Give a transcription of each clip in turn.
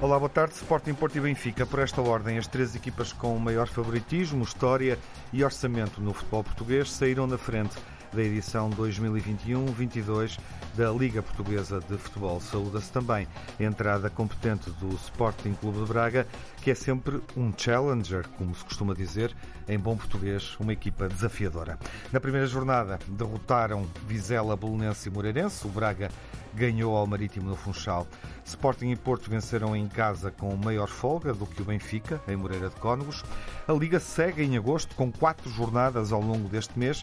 Olá, boa tarde. Sporting Porto e Benfica. Por esta ordem, as três equipas com maior favoritismo, história e orçamento no futebol português saíram na frente da edição 2021-22 da Liga Portuguesa de Futebol. Saúda-se também a entrada competente do Sporting Clube de Braga, que é sempre um challenger, como se costuma dizer, em bom português, uma equipa desafiadora. Na primeira jornada, derrotaram Vizela, Belenense e Moreirense. O Braga ganhou ao Marítimo no Funchal. Sporting e Porto venceram em casa com maior folga do que o Benfica, em Moreira de Cónegos. A Liga segue em agosto com quatro jornadas ao longo deste mês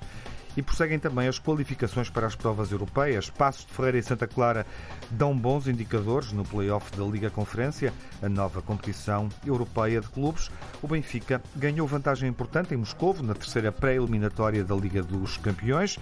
e prosseguem também as qualificações para as provas europeias. Passos de Ferreira e Santa Clara dão bons indicadores no play-off da Liga Conferência, a nova competição europeia de clubes. O Benfica ganhou vantagem importante em Moscovo na terceira pré-eliminatória da Liga dos Campeões.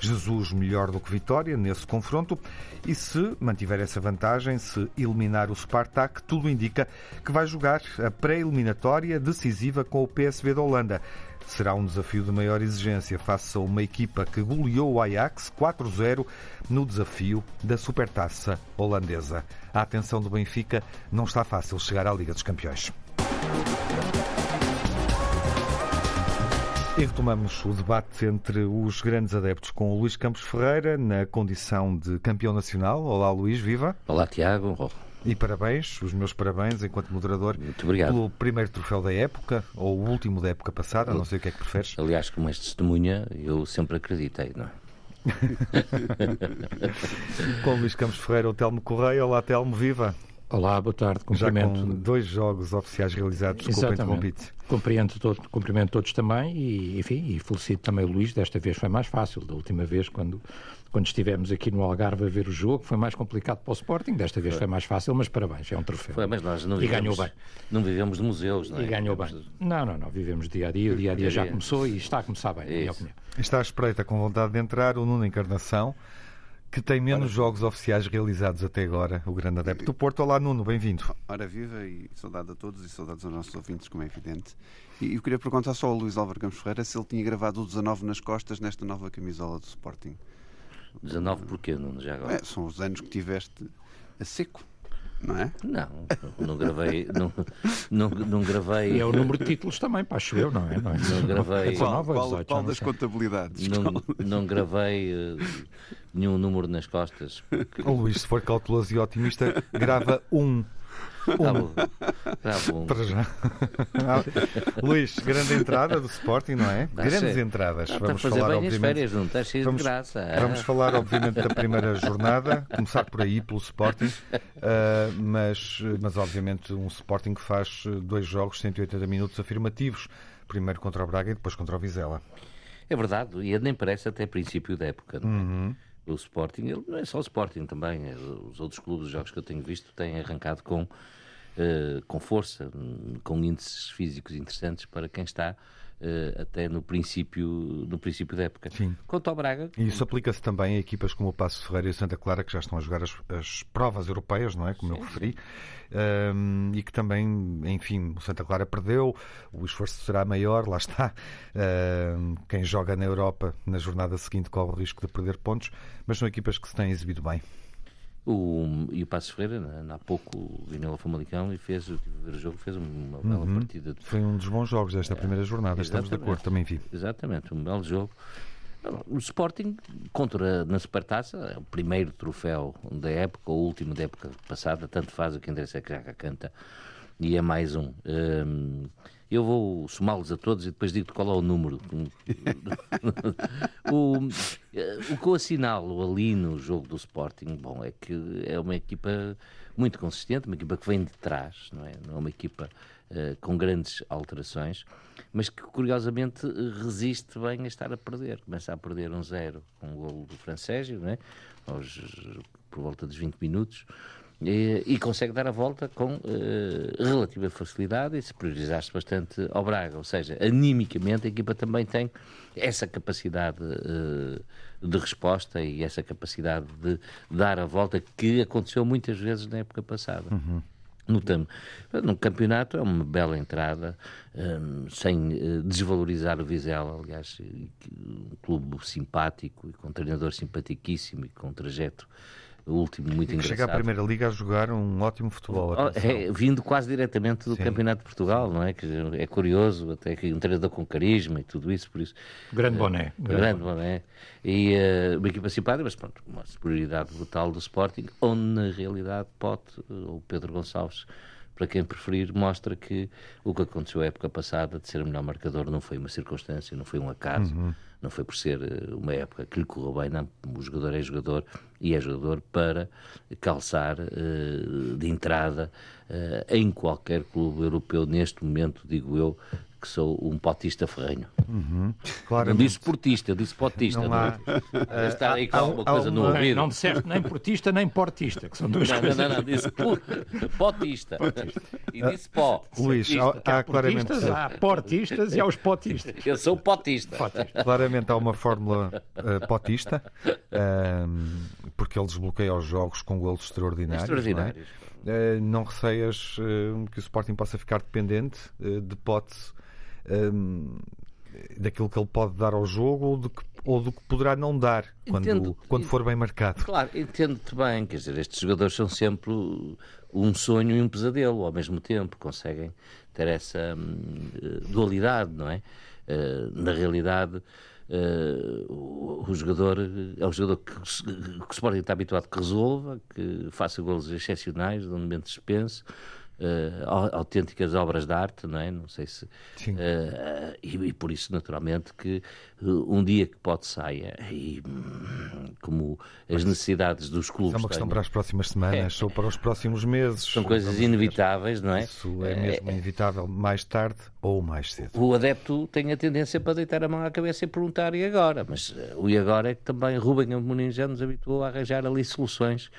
Jesus melhor do que Vitória nesse confronto e se mantiver essa vantagem, se eliminar o Spartak, tudo indica que vai jogar a pré-eliminatória decisiva com o PSV da Holanda. Será um desafio de maior exigência face a uma equipa que goleou o Ajax 4-0 no desafio da Supertaça holandesa. A atenção do Benfica não está fácil chegar à Liga dos Campeões. E retomamos o debate entre os grandes adeptos com o Luís Campos Ferreira na condição de campeão nacional. Olá, Luís, viva. Olá, Tiago. E parabéns, os meus parabéns enquanto moderador Muito obrigado. pelo primeiro troféu da época, ou o último da época passada, não sei o que é que preferes. Aliás, como és testemunha, eu sempre acreditei, não é? com o Luís Campos Ferreira, o Telmo Correia. Olá, Telmo, viva. Olá, boa tarde. Cumprimento. Já com dois jogos oficiais realizados, desculpa interrompido. Cumprimento, todo, cumprimento todos também e, enfim, e felicito também o Luís. Desta vez foi mais fácil. Da última vez, quando, quando estivemos aqui no Algarve a ver o jogo, foi mais complicado para o Sporting. Desta vez foi, foi mais fácil, mas parabéns, é um troféu. Foi, mas nós não vivemos, e ganhou bem. Não vivemos de museus, não é? E ganhou bem. De... Não, não, não. Vivemos dia a dia. O dia a dia já começou e está a começar bem, na minha opinião. Está à espreita com vontade de entrar o Nuno Encarnação que tem menos Ora, jogos oficiais realizados até agora, o grande adepto do Porto. Olá, Nuno, bem-vindo. Ora, viva e saudade a todos e saudades aos nossos ouvintes, como é evidente. E eu queria perguntar só ao Luís Álvaro Campos Ferreira se ele tinha gravado o 19 nas costas nesta nova camisola do Sporting. 19 porquê, Nuno, já agora? É, são os anos que tiveste a seco não é? Não, não gravei. Não, não, não gravei. E é o número de títulos também, para acho eu, não é? Não, é? não gravei. Qual, nova, qual, 18, qual das contabilidades? Não, não gravei uh, nenhum número nas costas. Porque... O Luís, se for cauteloso e otimista, grava um Tá bom. Tá bom. Para já. Luís, grande entrada do Sporting, não é? Dá Grandes ser. entradas. Dá vamos falar, bem obviamente. as férias, não está cheio vamos, de graça. Vamos falar, obviamente, da primeira jornada, começar por aí, pelo Sporting, uh, mas, mas, obviamente, um Sporting que faz dois jogos, 180 minutos afirmativos. Primeiro contra o Braga e depois contra o Vizela. É verdade, e nem parece até princípio da época, não é? Uhum o Sporting, ele não é só o Sporting também, é, os outros clubes, os jogos que eu tenho visto, têm arrancado com, uh, com força, com índices físicos interessantes para quem está uh, até no princípio, no princípio da época. Sim. Quanto ao Braga. E isso aplica-se também a equipas como o Passo Ferreira e o Santa Clara, que já estão a jogar as, as provas europeias, não é? Como sim, eu referi. Um, e que também, enfim, o Santa Clara perdeu, o esforço será maior, lá está. Um, quem joga na Europa na jornada seguinte corre o risco de perder pontos, mas são equipas que se têm exibido bem. O, e o Passos Ferreira, né, há pouco, vinha ao Famalicão e fez, ver o jogo, fez uma bela uhum. partida. Foi um dos bons jogos desta primeira jornada, estamos de acordo, também vi. Exatamente, um belo jogo. O Sporting, contra na Supertaça, é o primeiro troféu da época, o último da época passada, tanto faz o que é que já canta, e é mais um. um eu vou somá-los a todos e depois digo-te qual é o número. o, o que eu assinalo ali no jogo do Sporting, bom, é que é uma equipa muito consistente, uma equipa que vem de trás, não é? Não é uma equipa uh, com grandes alterações, mas que curiosamente resiste bem a estar a perder. Começa a perder um zero com o golo do Francésio, não é? Aos, por volta dos 20 minutos e, e consegue dar a volta com uh, relativa facilidade e se priorizar-se bastante ao Braga. Ou seja, animicamente a equipa também tem essa capacidade uh, de resposta e essa capacidade de dar a volta que aconteceu muitas vezes na época passada. Uhum. Notamos. No campeonato é uma bela entrada, um, sem desvalorizar o Vizela, aliás, um clube simpático e com um treinador simpaticíssimo e com um trajeto o último muito engraçado. Chega à Primeira Liga a jogar um ótimo futebol. Oh, é, vindo quase diretamente do Sim. Campeonato de Portugal, não é? Que é curioso, até que um treinador com carisma e tudo isso, por isso. Grande uh, boné. Grande, grande boné. E uh, uma equipa simpática, mas pronto, uma superioridade brutal do Sporting, onde na realidade pode, o Pedro Gonçalves para quem preferir, mostra que o que aconteceu a época passada de ser o melhor marcador não foi uma circunstância, não foi um acaso, uhum. Não foi por ser eh, uma época que lhe correu bem, não. O jogador é jogador e é jogador para calçar uh, de entrada uh, em qualquer clube europeu neste momento, digo eu, que sou um potista ferrenho. Uhum, não disse portista, disse potista. Não, há, não é? Está aí com alguma coisa no ouvido. Não disseste nem portista nem portista, que são duas não, coisas. Não, não, não, disse potista. potista. E disse pó. Luís, há, há claramente... Há portistas e há os potistas. Eu sou potista. potista. Claramente há uma fórmula uh, potista, uh, porque ele desbloqueia os jogos com golos extraordinários. Extraordinários. Não, é? uh, não receias que o Sporting possa ficar dependente de potes um, daquilo que ele pode dar ao jogo ou do que, ou do que poderá não dar quando, entendo, quando for bem marcado. Claro, entendo-te bem, quer dizer, estes jogadores são sempre um sonho e um pesadelo ao mesmo tempo, conseguem ter essa hum, dualidade, não é? Uh, na realidade, uh, o, o, jogador é um jogador que, que o Sporting está habituado que resolva, que faça golos excepcionais, de um momento dispenso uh, autênticas obras de arte, não é? Não sei se. Uh, e, e, por isso, naturalmente, que um dia que pode saia, e como as necessidades dos clubes. É uma questão para as próximas semanas é, ou para os próximos meses. São coisas inevitáveis, não é? Isso é mesmo inevitável, mais tarde ou mais cedo. O adepto tem a tendência para deitar a mão à cabeça e perguntar e agora? Mas o e agora é que também Rubem Amorim já nos habituou a arranjar ali soluções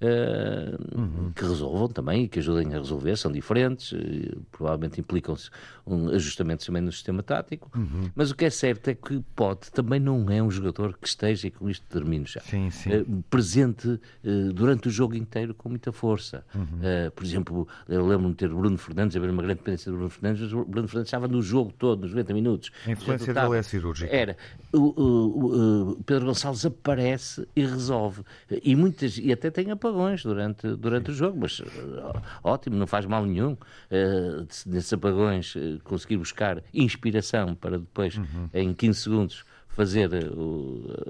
uhum. que resolvam também e que ajudem a resolver, são diferentes, uh, provavelmente implicam-se um ajustamentos também no sistema tático, uhum. mas o que é certo é que pode também não é um jogador que esteja, e com isto termino já, sim, sim. Uh, presente uh, durante o jogo inteiro com muita força. Uhum. por exemplo, eu lembro-me de ter Bruno Fernandes, haver uma grande dependência do Bruno Fernandes, mas Bruno Fernandes estava no jogo todo, nos 90 minutos. A influência dele é cirúrgica. Era. O, o, o, Pedro Gonçalves aparece e resolve. E muitas, e até tem apagões durante, durante o jogo, mas ótimo, não faz mal nenhum. Uh, nesses apagões conseguir buscar inspiração para depois, uhum. em 15 segundos, fazer eh, o,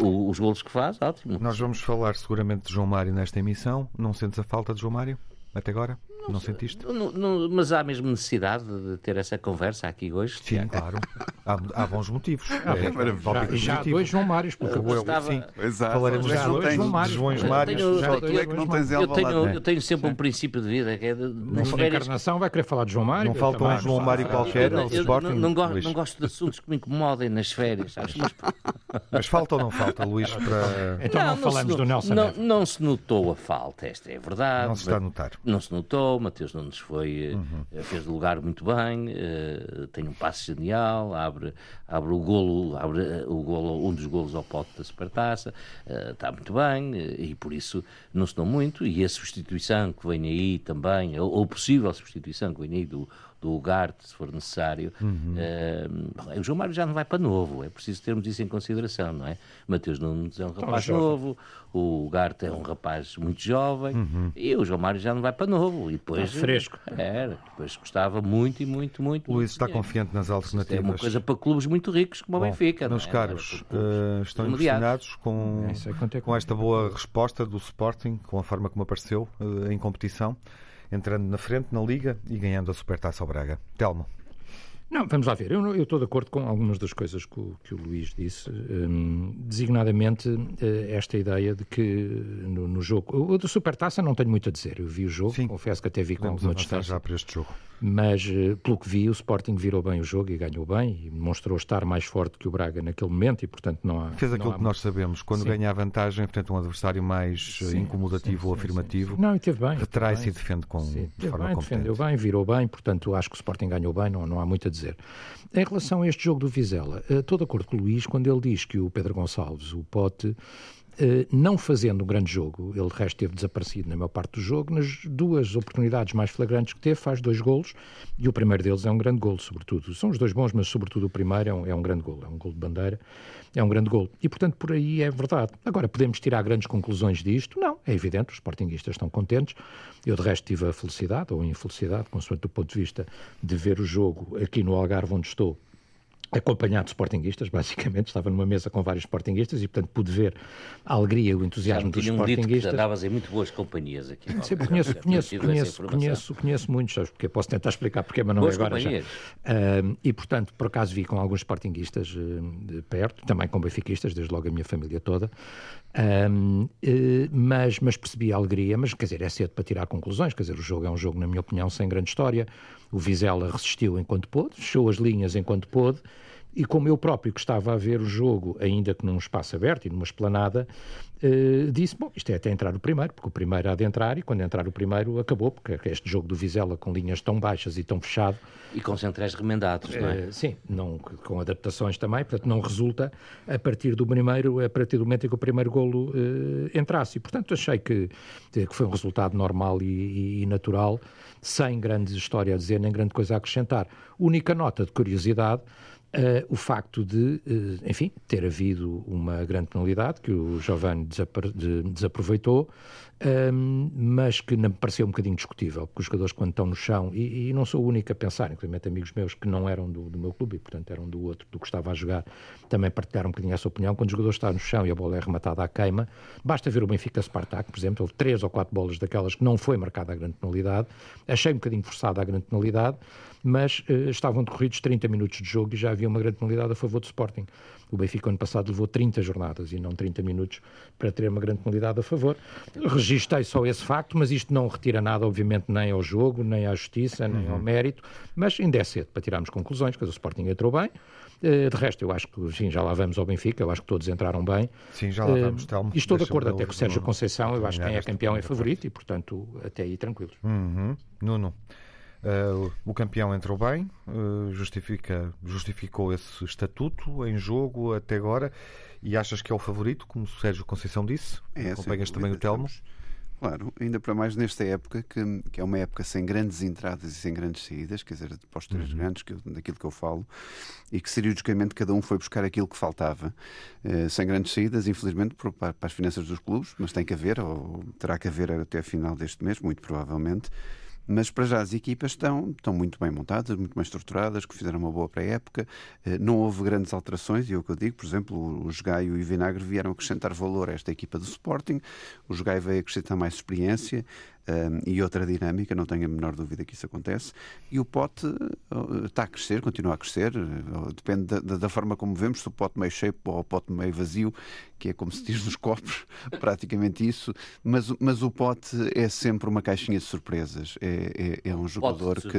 o, os golos que faz, ótimo. Nós vamos falar seguramente de João Mário nesta emissão. Não sentes a falta de João Mário até agora? Não, não sentiste? Não, não, mas há mesmo necessidade de ter essa conversa aqui hoje? Sim, claro. Há, há, bons motivos. Ah, é, já, já há dois João Mários. Porque eu, estava... Sim, Exato. falaremos já dois João Mários. Joões Mários. Eu, já, eu, é que não tens eu, tenho, eu tenho sempre um princípio de vida que é de, nas férias... encarnação vai querer falar de João Mário. Não falta um João Mário qualquer ao Sporting. Não, gosto, não gosto de assuntos que me incomodem nas férias. Mas falta ou não falta, Luís? Para... Então não, falamos do Nelson Não se notou a falta, esta é verdade. Não se está a notar. Não se notou, Mateus Nunes foi foi, uhum. fez lugar muito bem, uh, tem um passe genial, abre, abre o golo, abre eh, o golo, um dos golos ao pote da Supertaça, uh, está muito bem e por isso não se dão muito. E a substituição que vem aí também, ou, ou possível substituição que vem aí do, do Ugarte, se for necessário. Uhum. Uh, o João Mário já não vai para novo, é preciso termos isso em consideração, não é? Mateus Nunes é um rapaz novo, o Ugarte é um rapaz muito jovem uhum. e o João Mário já não vai para novo. E depois, tá fresco. Era, depois gostava muito e muito, muito. Luís está confiante nas alternativas. É uma coisa para clubes muito ricos como Bom, o Benfica. Meus é? caros, uh, estão impressionados com, é com esta boa resposta do Sporting, com a forma como apareceu uh, em competição entrando na frente na Liga e ganhando a Supertaça ao Braga. Telmo. Não, vamos lá ver. Eu, eu estou de acordo com algumas das coisas que o, que o Luís disse, um, designadamente uh, esta ideia de que no, no jogo. O do Supertaça não tenho muito a dizer. Eu vi o jogo, Sim. confesso que até vi com alguma distância. já para este jogo. Mas, uh, pelo que vi, o Sporting virou bem o jogo e ganhou bem e demonstrou estar mais forte que o Braga naquele momento e, portanto, não há. Fez aquilo há... que nós sabemos. Quando Sim. ganha a vantagem, a um adversário mais eh, Sim. incomodativo ou afirmativo, não, e teve bem. Retrai-se e defende com Sim, de forma bem, competente. defendeu bem, virou bem, portanto, acho que o Sporting ganhou bem, não, não há muito a dizer. Em relação a este jogo do Vizela, eh, estou de acordo com o Luís quando ele diz que o Pedro Gonçalves, o Pote, não fazendo um grande jogo, ele de resto teve desaparecido na maior parte do jogo, nas duas oportunidades mais flagrantes que teve, faz dois golos, e o primeiro deles é um grande golo, sobretudo. São os dois bons, mas sobretudo o primeiro é um, é um grande golo, é um golo de bandeira, é um grande golo. E, portanto, por aí é verdade. Agora, podemos tirar grandes conclusões disto? Não, é evidente, os sportinguistas estão contentes. Eu, de resto, tive a felicidade, ou infelicidade, consoante do ponto de vista de ver o jogo aqui no Algarve, onde estou, acompanhado de sportinguistas, basicamente, estava numa mesa com vários sportinguistas e, portanto, pude ver a alegria e o entusiasmo dos sportinguistas. Dito que andavas em muito boas companhias aqui. Sim, conheço, conheço, conheço, conheço, conheço muitos, sabes, porque posso tentar explicar porque, mas não boas é agora companhias. já. Uh, e, portanto, por acaso vi com alguns sportinguistas uh, de perto, também com benfiquistas, desde logo a minha família toda, uh, mas, mas percebi a alegria, mas, quer dizer, é cedo para tirar conclusões, quer dizer, o jogo é um jogo, na minha opinião, sem grande história. O Vizela resistiu enquanto pôde, fechou as linhas enquanto pôde, e como eu próprio que estava a ver o jogo, ainda que num espaço aberto e numa esplanada, eh, disse, bom, isto é até entrar o primeiro, porque o primeiro há de entrar e quando entrar o primeiro acabou, porque este jogo do Vizela com linhas tão baixas e tão fechado... E com centrais remendados, não é? Eh, sim, não, com adaptações também, portanto não resulta a partir do primeiro, a partir do momento em que o primeiro golo eh, entrasse. E, portanto, achei que, que foi um resultado normal e, e, e natural, sem grande história a dizer, nem grande coisa a acrescentar. Única nota de curiosidade Uh, o facto de, uh, enfim, ter havido uma grande penalidade que o Giovanni desaproveitou, um, mas que me pareceu um bocadinho discutível, porque os jogadores, quando estão no chão, e, e não sou o único a pensar, inclusive amigos meus que não eram do, do, meu clube e, portanto, eram do outro, do que estava a jogar, também partilharam um bocadinho essa opinião. Quando o jogador está no chão e a bola é rematada à queima, basta ver o Benfica Spartak, por exemplo, três ou quatro bolas daquelas que não foi marcada a grande penalidade, achei um bocadinho forçada a grande penalidade, mas uh, estavam decorridos 30 minutos de jogo e já havia uma grande penalidade a favor do Sporting. O Benfica, ano passado, levou 30 jornadas e não 30 minutos para ter uma grande penalidade a favor. Registrei só esse facto, mas isto não retira nada, obviamente, nem ao jogo, nem à justiça, nem uhum. ao mérito, mas ainda é cedo para tirarmos conclusões, que o Sporting entrou bem. Eh, de resto, eu acho que, enfim, já lá vamos ao Benfica, eu acho que todos entraram bem. Sim, já lá vamos, Telmo. E estou de acordo até com o Sérgio Conceição, eu acho que quem é campeão é favorito e, portanto, até aí tranquilos. Uhum. Nuno. Uh, o campeão entrou bem, uh, justifica, justificou esse estatuto em jogo até agora e achas que é o favorito, como o Sérgio Conceição disse? É, Acompanhas também o Telmo? Claro, ainda para mais nesta época, que, que, é uma época sem grandes entradas e sem grandes saídas, quer dizer, após três uhum. grandes, que, daquilo que eu falo, e que seriosamente cada um foi buscar aquilo que faltava. Uh, sem grandes saídas, infelizmente, para, para, as finanças dos clubes, mas tem que haver, ou terá que haver até a final deste mês, muito provavelmente. Mas para já as equipas estão, estão muito bem montadas, muito bem estruturadas, que fizeram uma boa pré-época. Eh, não houve grandes alterações, e é o que eu digo, por exemplo, o Jogaio e o Vinagre vieram acrescentar valor a esta equipa do Sporting. O Jogaio veio acrescentar mais experiência um, e outra dinâmica, não tenho a menor dúvida que isso acontece. E o pote uh, está a crescer, continua a crescer, uh, depende da, da, forma como vemos, se o pote meio cheio ou o pote meio vazio, que é como se diz nos copos, praticamente isso. Mas, mas o pote é sempre uma caixinha de surpresas. É, é, é um jogador que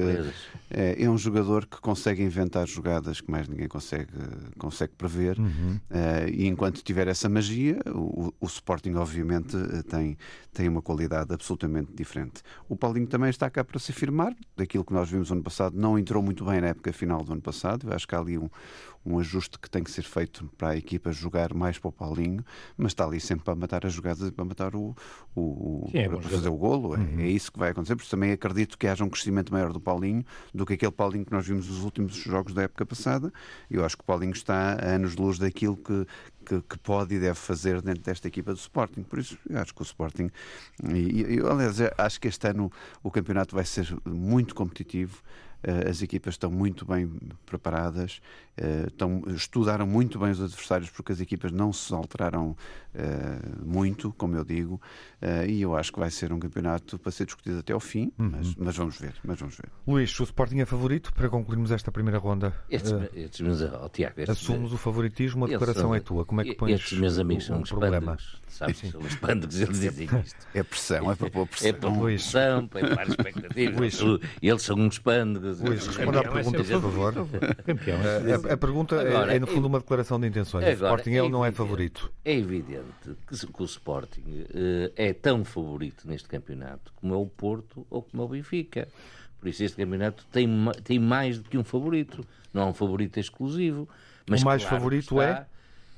é, é, um jogador que consegue inventar jogadas que mais ninguém consegue, consegue prever. Uhum. Uh, e enquanto tiver essa magia, o, o Sporting, obviamente, tem, tem uma qualidade absolutamente diferente. O Paulinho também está cá para se afirmar, daquilo que nós vimos ano passado, não entrou muito bem na época final do ano passado. Eu acho que há ali um, um ajuste que tem que ser feito para a equipa jogar mais para o Paulinho, mas está ali sempre para matar as jogadas e para matar o, o, Sim, é para fazer o golo. É, uhum. É, isso que vai acontecer, porque também acredito que haja um crescimento maior do Paulinho do que aquele Paulinho que nós vimos nos últimos jogos da época passada. Eu acho que o Paulinho está a anos de luz daquilo que, que, que, pode e deve fazer dentro desta equipa do Sporting. Por isso, eu acho que o Sporting, e, e aliás, acho que este ano o campeonato vai ser muito competitivo. Uh, as equipas estão muito bem preparadas, uh, estão, estudaram muito bem os adversários porque as equipas não se alteraram muito, como eu digo, e eu acho que vai ser um campeonato para ser discutido até ao fim, uhum. mas, mas, vamos ver, mas vamos ver. Luís, o Sporting é favorito para concluirmos esta primeira ronda? Estes, estes oh, Tiago, estes, Assumes o favoritismo, a declaração são, é tua. Como é que pões estes meus amigos são um problema? Sabes, são os pândegos, eles dizem isto. É pressão, é para pôr pressão. É para pôr pressão, para levar expectativas. Eles são uns pândegos. Luís, responda à pergunta, por favor. Campeão. A, a pergunta agora, é, é, no fundo, uma declaração de intenções. Agora, o Sporting é, ele não é favorito. É evidente que, que o Sporting uh, é tão favorito neste campeonato como é o Porto ou como é o Benfica. Por isso este campeonato tem, tem mais do que um favorito. Não é um favorito exclusivo. Mas o mais claro favorito é?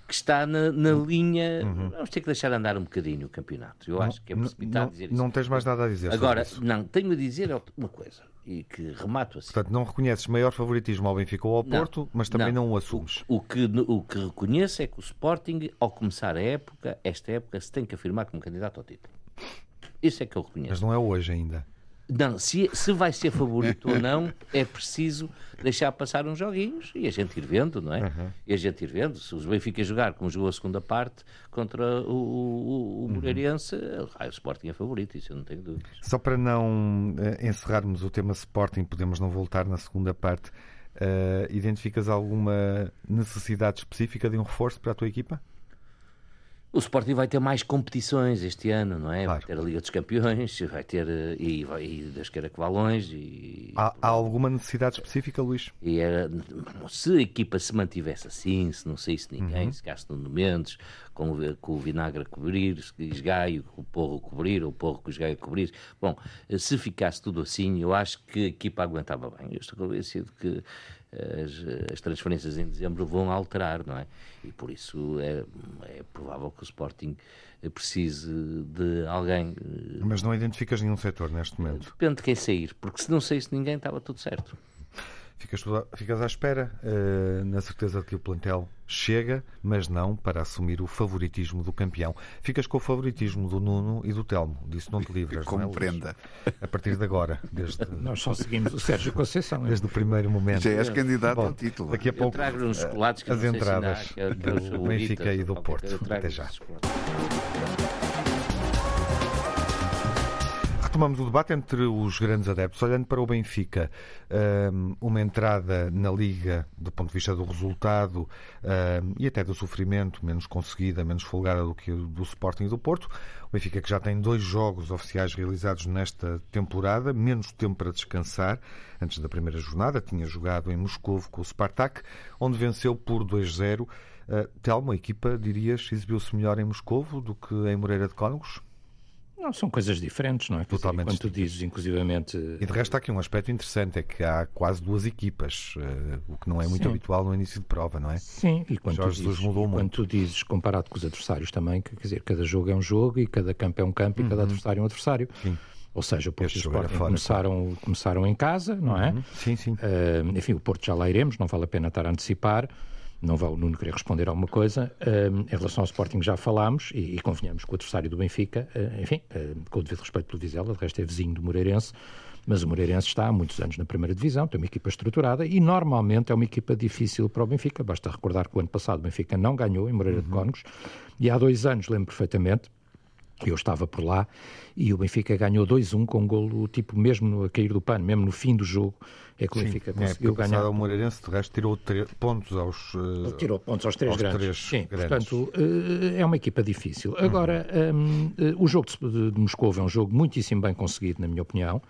que está na, na linha. Uhum. Vamos ter que deixar andar um bocadinho o campeonato. Eu acho que é precipitado não, dizer isso. Não tens mais nada a dizer. Agora, não, tenho a dizer uma coisa e que remato assim. Portanto, não reconheces maior favoritismo ao Benfica ou ao Porto, não, mas também não, não o assumes. O, o, que, o que reconheço é que o Sporting, ao começar a época, esta época, se tem que afirmar como candidato ao título. Isso é que eu reconheço. Mas não é hoje ainda. Não, se, se vai ser favorito ou não, é preciso deixar passar uns joguinhos e a gente ir vendo, não é? Uhum. E a gente ir vendo. Se o Benfica jogar como jogou a segunda parte contra o, o, o uhum. Moreirense, ah, o Sporting é favorito, isso eu não tenho dúvidas. Só para não uh, encerrarmos o tema Sporting, podemos não voltar na segunda parte. Uh, identificas alguma necessidade específica de um reforço para a tua equipa? O Sporting vai ter mais competições este ano, não é? Claro. Vai ter a Liga dos Campeões, vai ter eh, e, vai, e das Caracovalões. E... Há, há, alguma necessidade específica, Luís? E era, se a equipa se mantivesse assim, se não saísse ninguém, uhum. se gaste no Mendes, com, com, o vinagre a cobrir, se esgaio, com o porro a cobrir, ou o porro com o esgaio a cobrir. Bom, se ficasse tudo assim, eu acho que a equipa aguentava bem. Eu estou convencido que as, as, transferências em dezembro vão alterar, não é? E por isso é, é provável que o Sporting precise de alguém. Eh, Mas não identificas nenhum setor neste momento? Depende de quem sair, porque se não saísse ninguém estava tudo certo. Ficas, ficas à espera, uh, na certeza de que o plantel chega, mas não para assumir o favoritismo do campeão. Ficas com o favoritismo do Nuno e do Telmo. Disso não te livras, Compreenda. Não é, a partir de agora. Desde... Nós só seguimos o Sérgio Conceição. Desde o primeiro momento. Já és candidato Bom, ao título. Daqui a pouco, trago uns chocolates que as entradas do Benfica e do Porto. Até já. Retomamos o debate entre os grandes adeptos. Olhando para o Benfica, hum, uma entrada na Liga, do ponto de vista do resultado hum, e até do sofrimento, menos conseguida, menos folgada do que do Sporting e do Porto. O Benfica que já tem dois jogos oficiais realizados nesta temporada, menos tempo para descansar. Antes da primeira jornada, tinha jogado em Moscou com o Spartak, onde venceu por 2-0. Uh, Telmo, a equipa, dirias, exibiu-se melhor em Moscou do que em Moreira de Cónegos? Não, são coisas diferentes, não é? Totalmente. Quando tu dizes, inclusivamente. E de resto, há aqui um aspecto interessante: é que há quase duas equipas, uh, o que não é muito Sim. habitual no início de prova, não é? Sim, e quando, Jorge tu dizes, mudou muito. quando tu dizes, comparado com os adversários também, que, quer dizer, cada jogo é um jogo e cada campo é um campo uhum. e cada uhum. adversário é um adversário. Sim. Ou seja, o Porto e o Sporting fora, começaram, começaram em casa, não é? Uhum. Sim, sim. Uh, enfim, o Porto já lá iremos, não vale a pena estar a antecipar não vai o Nuno querer responder alguma coisa. Um, em relação ao Sporting já falámos e, e convenhamos que o adversário do Benfica, uh, enfim, uh, com o devido respeito pelo Vizela, de resto é vizinho do Moreirense, mas o Moreirense está há muitos anos na primeira divisão, tem uma equipa estruturada e normalmente é uma equipa difícil para o Benfica. Basta recordar que o ano passado o Benfica não ganhou em Moreira uhum. de Cónegos e há dois anos, lembro perfeitamente, eu estava por lá e o Benfica ganhou 2-1 com um golo tipo mesmo a cair do pano, mesmo no fim do jogo. É que o Benfica conseguiu é, ganhar. O Moreirense, de resto, tirou pontos aos. Uh, tirou pontos aos três aos grandes. Três Sim, grandes. portanto, uh, é uma equipa difícil. Agora, um, uh, o jogo de, de Moscou é um jogo muitíssimo bem conseguido, na minha opinião.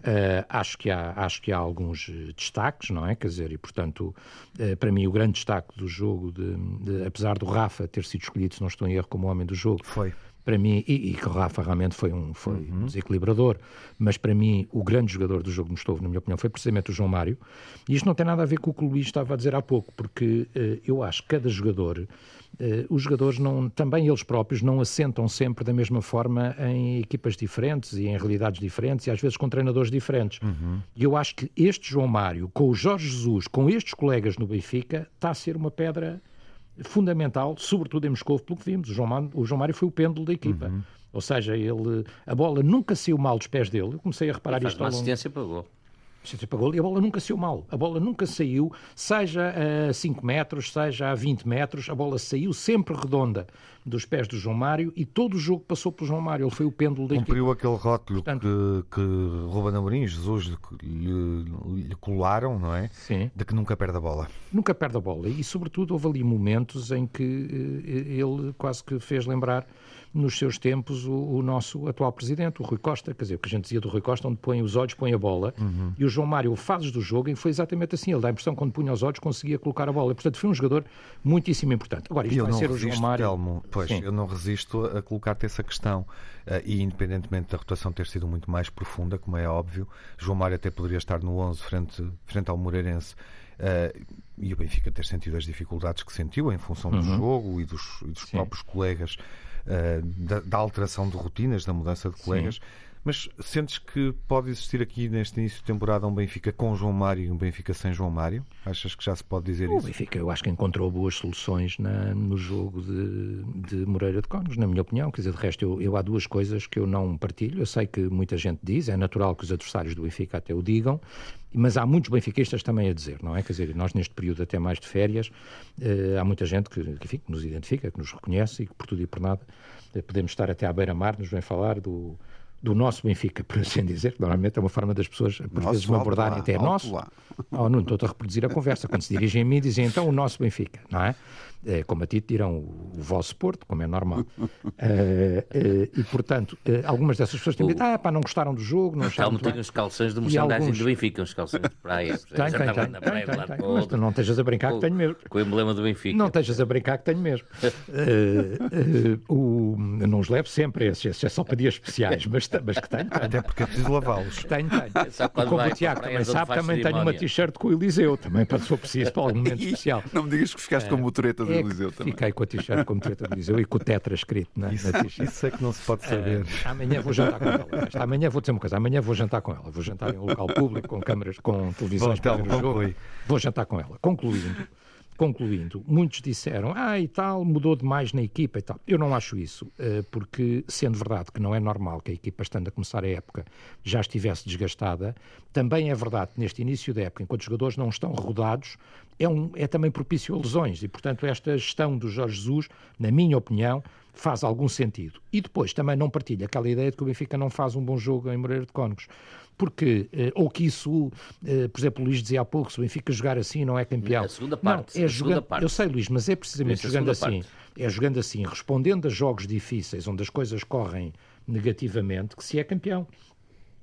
Uh, acho, que há, acho que há alguns destaques, não é? Quer dizer, e portanto, uh, para mim, o grande destaque do jogo, de, de, apesar do Rafa ter sido escolhido, se não estou em erro, como homem do jogo, foi para mim, e, e que o Rafa realmente foi um, foi uhum. um desequilibrador, mas para mim o grande jogador do jogo de Mostovo, na minha opinião, foi precisamente o João Mário. E isto não tem nada a ver com o que o Luís estava a dizer há pouco, porque uh, eu acho que cada jogador, uh, os jogadores não, também eles próprios não assentam sempre da mesma forma em equipas diferentes e em realidades diferentes e às vezes com treinadores diferentes. Uhum. E eu acho que este João Mário, com o Jorge Jesus, com estes colegas no Benfica, está a ser uma pedra fundamental, sobretudo em Moscou, pelo que vimos. O João, Mário, o João Mário foi o pêndulo da equipa. Uhum. Ou seja, ele, a bola nunca saiu mal dos pés dele. Eu comecei a reparar isto ao longo... assistência pagou. para gol e a bola nunca saiu mal. A bola nunca saiu, seja a 5 metros, seja a 20 metros, a bola saiu sempre redonda dos pés do João Mário e todo o jogo passou pelo João Mário. Ele foi o pêndulo da Cumpriu equipe. aquele rótulo Portanto, que, que Ruben Amorim e Jesus lhe, lhe, colaram, não é? Sim. De que nunca perde a bola. Nunca perde a bola. E, sobretudo, houve ali momentos em que eh, ele quase que fez lembrar nos seus tempos o, o, nosso atual presidente, o Rui Costa, quer dizer, o que a gente dizia do Rui Costa, onde põe os olhos, põe a bola, uhum. e o João Mário, fases do jogo, e foi exatamente assim, ele dá a impressão que quando punha os olhos conseguia colocar a bola, e, portanto foi um jogador muitíssimo importante. Agora, isto eu vai ser resisto, o João Mário... Telmo, pois, Sim. eu não resisto a colocar-te essa questão, uh, e independentemente da rotação ter sido muito mais profunda, como é óbvio, João Mário até poderia estar no 11 frente, frente ao Moreirense, Uh, e o Benfica ter sentido as dificuldades que sentiu em função do uhum. jogo e dos, e dos próprios colegas da, da, alteração de rotinas, da mudança de colegas. Sim. Mas sentes que pode existir aqui neste início de temporada um Benfica com João Mário e um Benfica sem João Mário? Achas que já se pode dizer o isso? O Benfica, eu acho que encontrou boas soluções na, no jogo de, de Moreira de Cónegos, na minha opinião. Quer dizer, de resto, eu, eu, há duas coisas que eu não partilho. Eu sei que muita gente diz, é natural que os adversários do Benfica até o digam, mas há muitos benfiquistas também a dizer, não é? Quer dizer, nós neste período até mais de férias, eh, há muita gente que, que, enfim, que nos identifica, que nos reconhece e que por tudo e por nada eh, podemos estar até à beira-mar, nos vem falar do, do nosso Benfica, por assim dizer, normalmente é uma forma das pessoas, por nosso vezes, me abordarem até nosso. Lá. Oh, não estou a reproduzir a conversa. Quando se dirigem a mim, dizem então o nosso Benfica, não é? É como a ti dirão o, o vosso Porto, como é normal. uh, uh, e, portanto, uh, algumas dessas pessoas têm dito, ah, pá, não gostaram do jogo, não acharam. Calma, tem os calções de merchandising alguns... do Benfica, os calções de praia. Tem, tem, tem, tem, praia, tem, tem, Mas tu não estejas a brincar que tenho mesmo. Com o emblema do Benfica. Não estejas a brincar que tenho mesmo. o, não os levo sempre esses, esses é só para dias especiais, mas, mas que tenho. Até porque é preciso lavá-los. Tenho, tenho. É como o Tiago também sabe, também tenho uma t-shirt com o Eliseu, também para se for preciso, para algum momento especial. Não me digas que ficaste com a motoreta do é Eliseu também. Fiquei com a t-shirt com a motoreta do Eliseu e com o tetra escrito na, isso, na t-shirt. Isso é que não se pode saber. Uh, amanhã vou jantar com ela. Amanhã vou dizer uma coisa, amanhã vou jantar com ela. Vou jantar em um local público, com câmaras, com televisões Bom, então, para ver o jogo. Vou jantar com ela. Concluindo, concluindo, muitos disseram, ah, e tal, mudou demais na equipa e tal. Eu não acho isso, eh, porque, sendo verdade que não é normal que a equipa, estando a começar a época, já estivesse desgastada, também é verdade que neste início da época, enquanto os jogadores não estão rodados, é, um, é também propício a lesões e, portanto, esta gestão do Jorge Jesus, na minha opinião, faz algum sentido. E depois também não partilha aquela ideia de que o Benfica não faz um bom jogo em Moreira de Cónegos porque, eh, ou que isso, eh, por exemplo, o Luís dizia há pouco, se o Benfica jogar assim não é campeão. A segunda parte. Não, é jogando, parte. Eu sei, Luís, mas é precisamente jogando assim, parte. é jogando assim, respondendo a jogos difíceis, onde as coisas correm negativamente, que se é campeão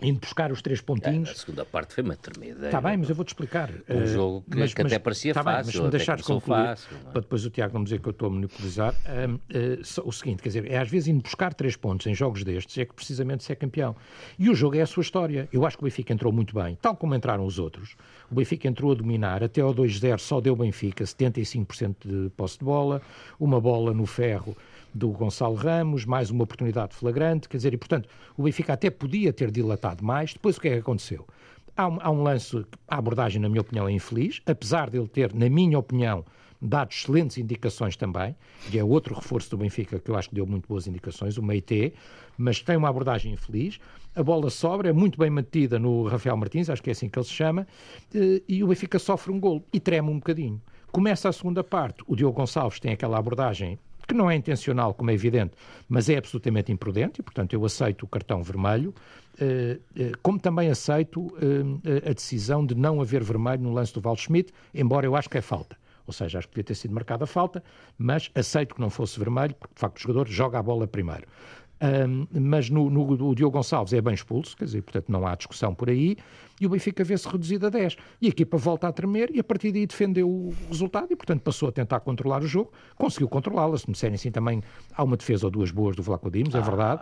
indo buscar os três pontinhos. a segunda parte foi uma tremenda. Está bem, mas eu vou-te explicar. Um uh, jogo que, mas, que até parecia tá fácil. Bem, mas se me deixares concluir, fácil, é? para depois o Tiago não me dizer que eu estou a monopolizar, uh, uh, o seguinte, quer dizer, é às vezes indo buscar três pontos em jogos destes, é que precisamente se é campeão. E o jogo é a sua história. Eu acho que o Benfica entrou muito bem, tal como entraram os outros. O Benfica entrou a dominar, até ao 2-0 só deu Benfica 75% de posse de bola, uma bola no ferro do Gonçalo Ramos, mais uma oportunidade flagrante, quer dizer, e portanto o Benfica até podia ter dilatado mais. Depois o que é que aconteceu? Há um, há um lance, a abordagem, na minha opinião, é infeliz, apesar de ele ter, na minha opinião, dado excelentes indicações também, e é outro reforço do Benfica que eu acho que deu muito boas indicações, o Meite, mas tem uma abordagem infeliz. A bola sobra, é muito bem metida no Rafael Martins, acho que é assim que ele se chama, eh, e o Benfica sofre um golo e treme um bocadinho. Começa a segunda parte, o Diogo Gonçalves tem aquela abordagem que não é intencional, como é evidente, mas é absolutamente imprudente, e portanto eu aceito o cartão vermelho, eh, eh, como também aceito eh, a decisão de não haver vermelho no lance do Val Schmidt, embora eu acho que é falta. Ou seja, acho que podia ter sido marcada a falta, mas aceito que não fosse vermelho, porque de facto o jogador joga a bola primeiro. Mas no, no, o Diogo Gonçalves é bem expulso, quer dizer, portanto não há discussão por aí, e o Benfica vê-se reduzido a 10. E a equipa volta a tremer e a partir daí defendeu o resultado e, portanto, passou a tentar controlar o jogo, conseguiu controlá-la. Se me disserem assim, também há uma defesa ou duas boas do Vlaco Dimos, é ah, verdade.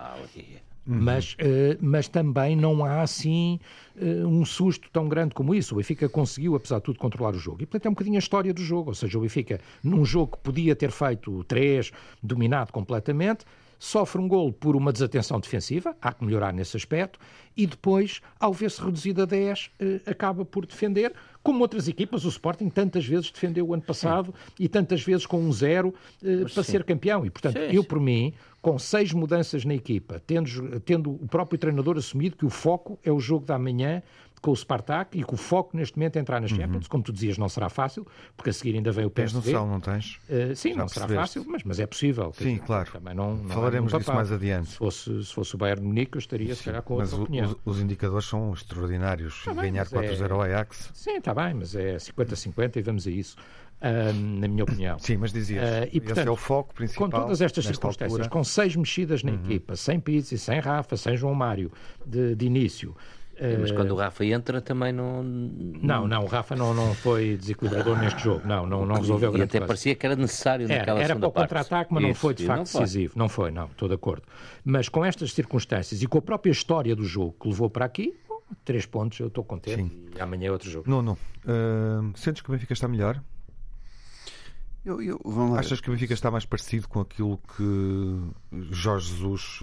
Uhum. Mas, uh, mas também não há assim uh, um susto tão grande como isso. O Benfica conseguiu, apesar de tudo, controlar o jogo. E portanto é um bocadinho a história do jogo. Ou seja, o Benfica, num jogo que podia ter feito três, dominado completamente, sofre um golo por uma desatenção defensiva, há que melhorar nesse aspecto, e depois, ao ver-se reduzido a 10, eh, acaba por defender, como outras equipas, o Sporting tantas vezes defendeu o ano passado e tantas vezes com um zero eh, para sim. ser campeão. E, portanto, sim, eu, por mim, com seis mudanças na equipa, tendo, tendo o próprio treinador assumido que o foco é o jogo da manhã com o Spartak e que o foco neste momento é entrar nas uhum. Champions. Uhum. Como tu dizias, não será fácil, porque a seguir ainda vem o PSV. Tens noção, não tens? Uh, sim, Já não será fácil, mas, mas é possível. Sim, dizer, claro. Também não, não Falaremos disso mais adiante. Se fosse, se fosse o Bayern de Munique, eu estaria, se calhar, com outra mas opinião. Os, os indicadores são extraordinários. Tá Ganhar 4-0 é... ao Ajax. Sim, está bem, mas é 50-50 e vamos a isso. Uh, na minha opinião. Sim, mas dizias, uh, e, portanto, esse é o foco principal. Com todas estas circunstâncias, altura. com seis mexidas na uhum. equipa, sem Pizzi, sem Rafa, sem João Mário de, de início, mas quando o Rafa entra também não. Não, não, o Rafa não, não foi desequilibrador ah, neste jogo. Não, não, não resolveu grande E até coisa. parecia que era necessário era, naquela Era para o contra-ataque, mas Isso, não foi de facto não decisivo. Não foi, não, estou de acordo. Mas com estas circunstâncias e com a própria história do jogo que levou para aqui, três pontos, eu estou contente. Sim. E amanhã é outro jogo. Nuno, uh, sentes que o Benfica está melhor? Eu, eu, Achas que o Benfica está mais parecido com aquilo que Jorge Jesus,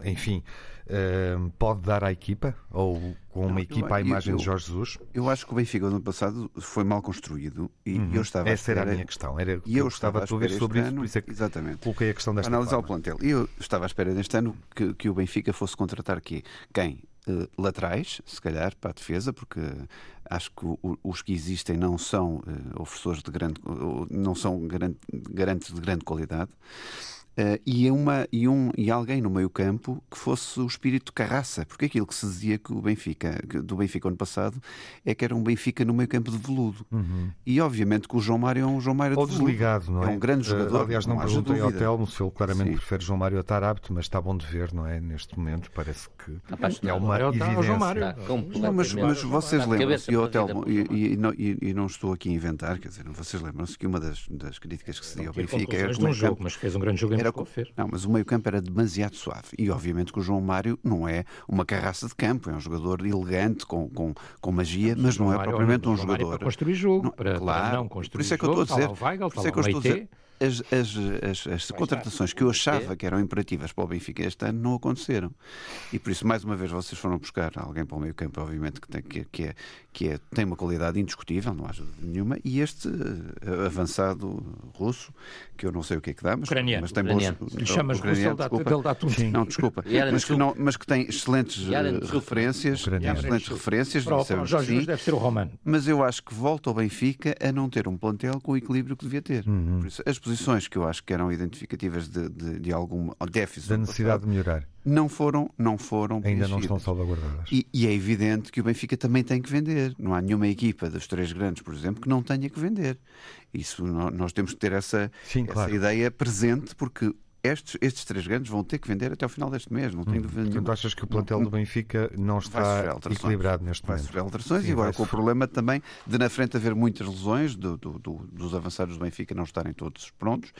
eh, enfim, eh, pode dar à equipa? Ou com uma Não, equipa eu, à imagem de Jorge Jesus? Eu acho que o Benfica no ano passado foi mal construído e uhum. eu estava Essa espera, era a minha questão. Era e eu, eu estava a ver sobre isso, por isso é que exatamente. coloquei a questão desta Analisar forma. o plantel. E eu estava à espera deste ano que, que o Benfica fosse contratar aqui quem? Uh, laterais, se calhar, para a defesa, porque acho que os que existem não são uh, oferecedores de grande, não são garantes de grande qualidade. Uh, e, uma, e, um, e alguém no meio campo que fosse o espírito carraça, porque aquilo que se dizia que o Benfica, do Benfica ano passado é que era um Benfica no meio campo de veludo. Uhum. E obviamente que o João Mário é um João Mário Ou de desligado, veludo. não é? É um grande jogador. Uh, aliás, não, não perguntei ao Telmo se ele claramente Sim. prefere João Mário a Tarapto, mas está bom de ver, não é? Neste momento parece que é uma evidência. João Mário. Não, mas, mas vocês lembram-se, e, e, e, não estou aqui a inventar, quer dizer, vocês lembram-se que uma das, das críticas que se deu ao Benfica era que um jogo, mas fez um grande jogo era, Não, mas o meio-campo era demasiado suave. E obviamente que o João Mário não é uma carraça de campo, é um jogador elegante, com, com, com magia, mas não é propriamente um jogador. Para construir jogo, não, para, claro, para não construir por isso é que eu estou a dizer. Weigl, por isso é que eu estou a dizer as, as, as, as contratações que eu achava que eram imperativas para o Benfica este ano não aconteceram. E por isso, mais uma vez, vocês foram buscar alguém para o meio campo, obviamente, que tem, que, que é, que é, tem uma qualidade indiscutível, não há dúvida nenhuma, e este uh, avançado russo, que eu não sei o que é que dá, mas, mas tem bons. Lhe chamas russo, ele dá, tudo. Não, desculpa. mas, que não, mas que tem excelentes uh, referências, excelentes referências. Para, para o Jorge Jesus deve ser o Romano. Mas eu acho que volta ao Benfica a não ter um plantel com o equilíbrio que devia ter. Uhum. Por isso, as posições que eu acho que eram identificativas de, de, de algum déficit. Da necessidade de melhorar. Não foram, não foram Ainda preenchidas. não estão salvaguardadas. E, e, é evidente que o Benfica também tem que vender. Não há nenhuma equipa dos três grandes, por exemplo, que não tenha que vender. Isso nós temos que ter essa, Sim, essa claro. ideia presente, porque estes, estes três grandes vão ter que vender até ao final deste mês, não tenho hum. dúvida nenhuma. Portanto, achas que o plantel do Benfica não está equilibrado neste vai momento? Vai alterações Sim, e agora com o problema também de na frente haver muitas lesões, do, do, do, dos avançados do Benfica não estarem todos prontos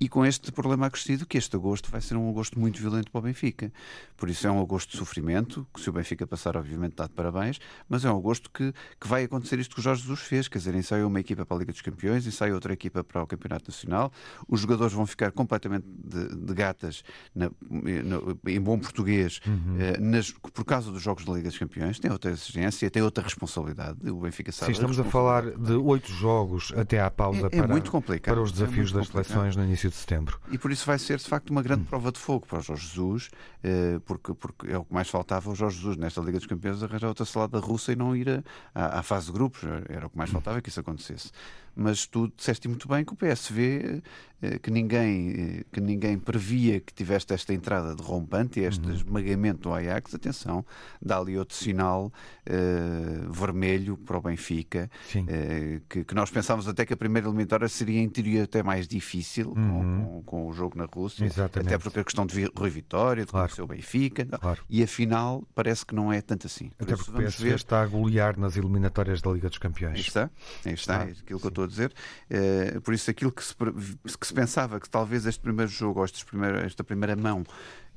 e com este problema acrescido que este agosto vai ser um agosto muito violento para o Benfica. Por isso é um agosto de sofrimento, que se o Benfica passar, obviamente está de parabéns, mas é um agosto que, que vai acontecer isto que o Jorge Jesus fez, quer dizer, ensaia uma equipa para a Liga dos Campeões, ensaia outra equipa para o Campeonato Nacional, os jogadores vão ficar completamente de, de gatas na, na, em bom português, uhum. eh, nas, por causa dos Jogos da Liga dos Campeões, tem outra exigência, tem outra responsabilidade. O Benfica sabe. Sim, estamos a falar de oito jogos até à pausa é, é para, para os desafios é das seleções no início de setembro. E por isso vai ser, de facto, uma grande uhum. prova de fogo para o Jorge Jesus, eh, porque, porque é o que mais faltava ao Jorge Jesus nesta Liga dos Campeões arranjar outra salada russa e não ir à, à fase de grupos. Era o que mais uhum. faltava que isso acontecesse mas tu disseste muito bem que o PSV, eh, que ninguém, eh, que ninguém previa que tivesse esta entrada de rompante e este uhum. esmagamento do Ajax, atenção, dá ali outro sinal uh, vermelho para o Benfica, uh, que, que, nós pensávamos até que a primeira eliminatória seria em teoria até mais difícil uhum. com, com, com, o jogo na Rússia, Exatamente. até porque a questão de Rui Vitória, de claro. conhecer o Benfica, claro. e afinal parece que não é tanto assim. Por até porque o PSV ver... está a golear nas eliminatórias da Liga dos Campeões. Aí está, aí está, ah, aquilo que eu estou a dizer. Uh, por isso, aquilo que se, que se, pensava que talvez este primeiro jogo, ou estes primeiro, esta primeira mão,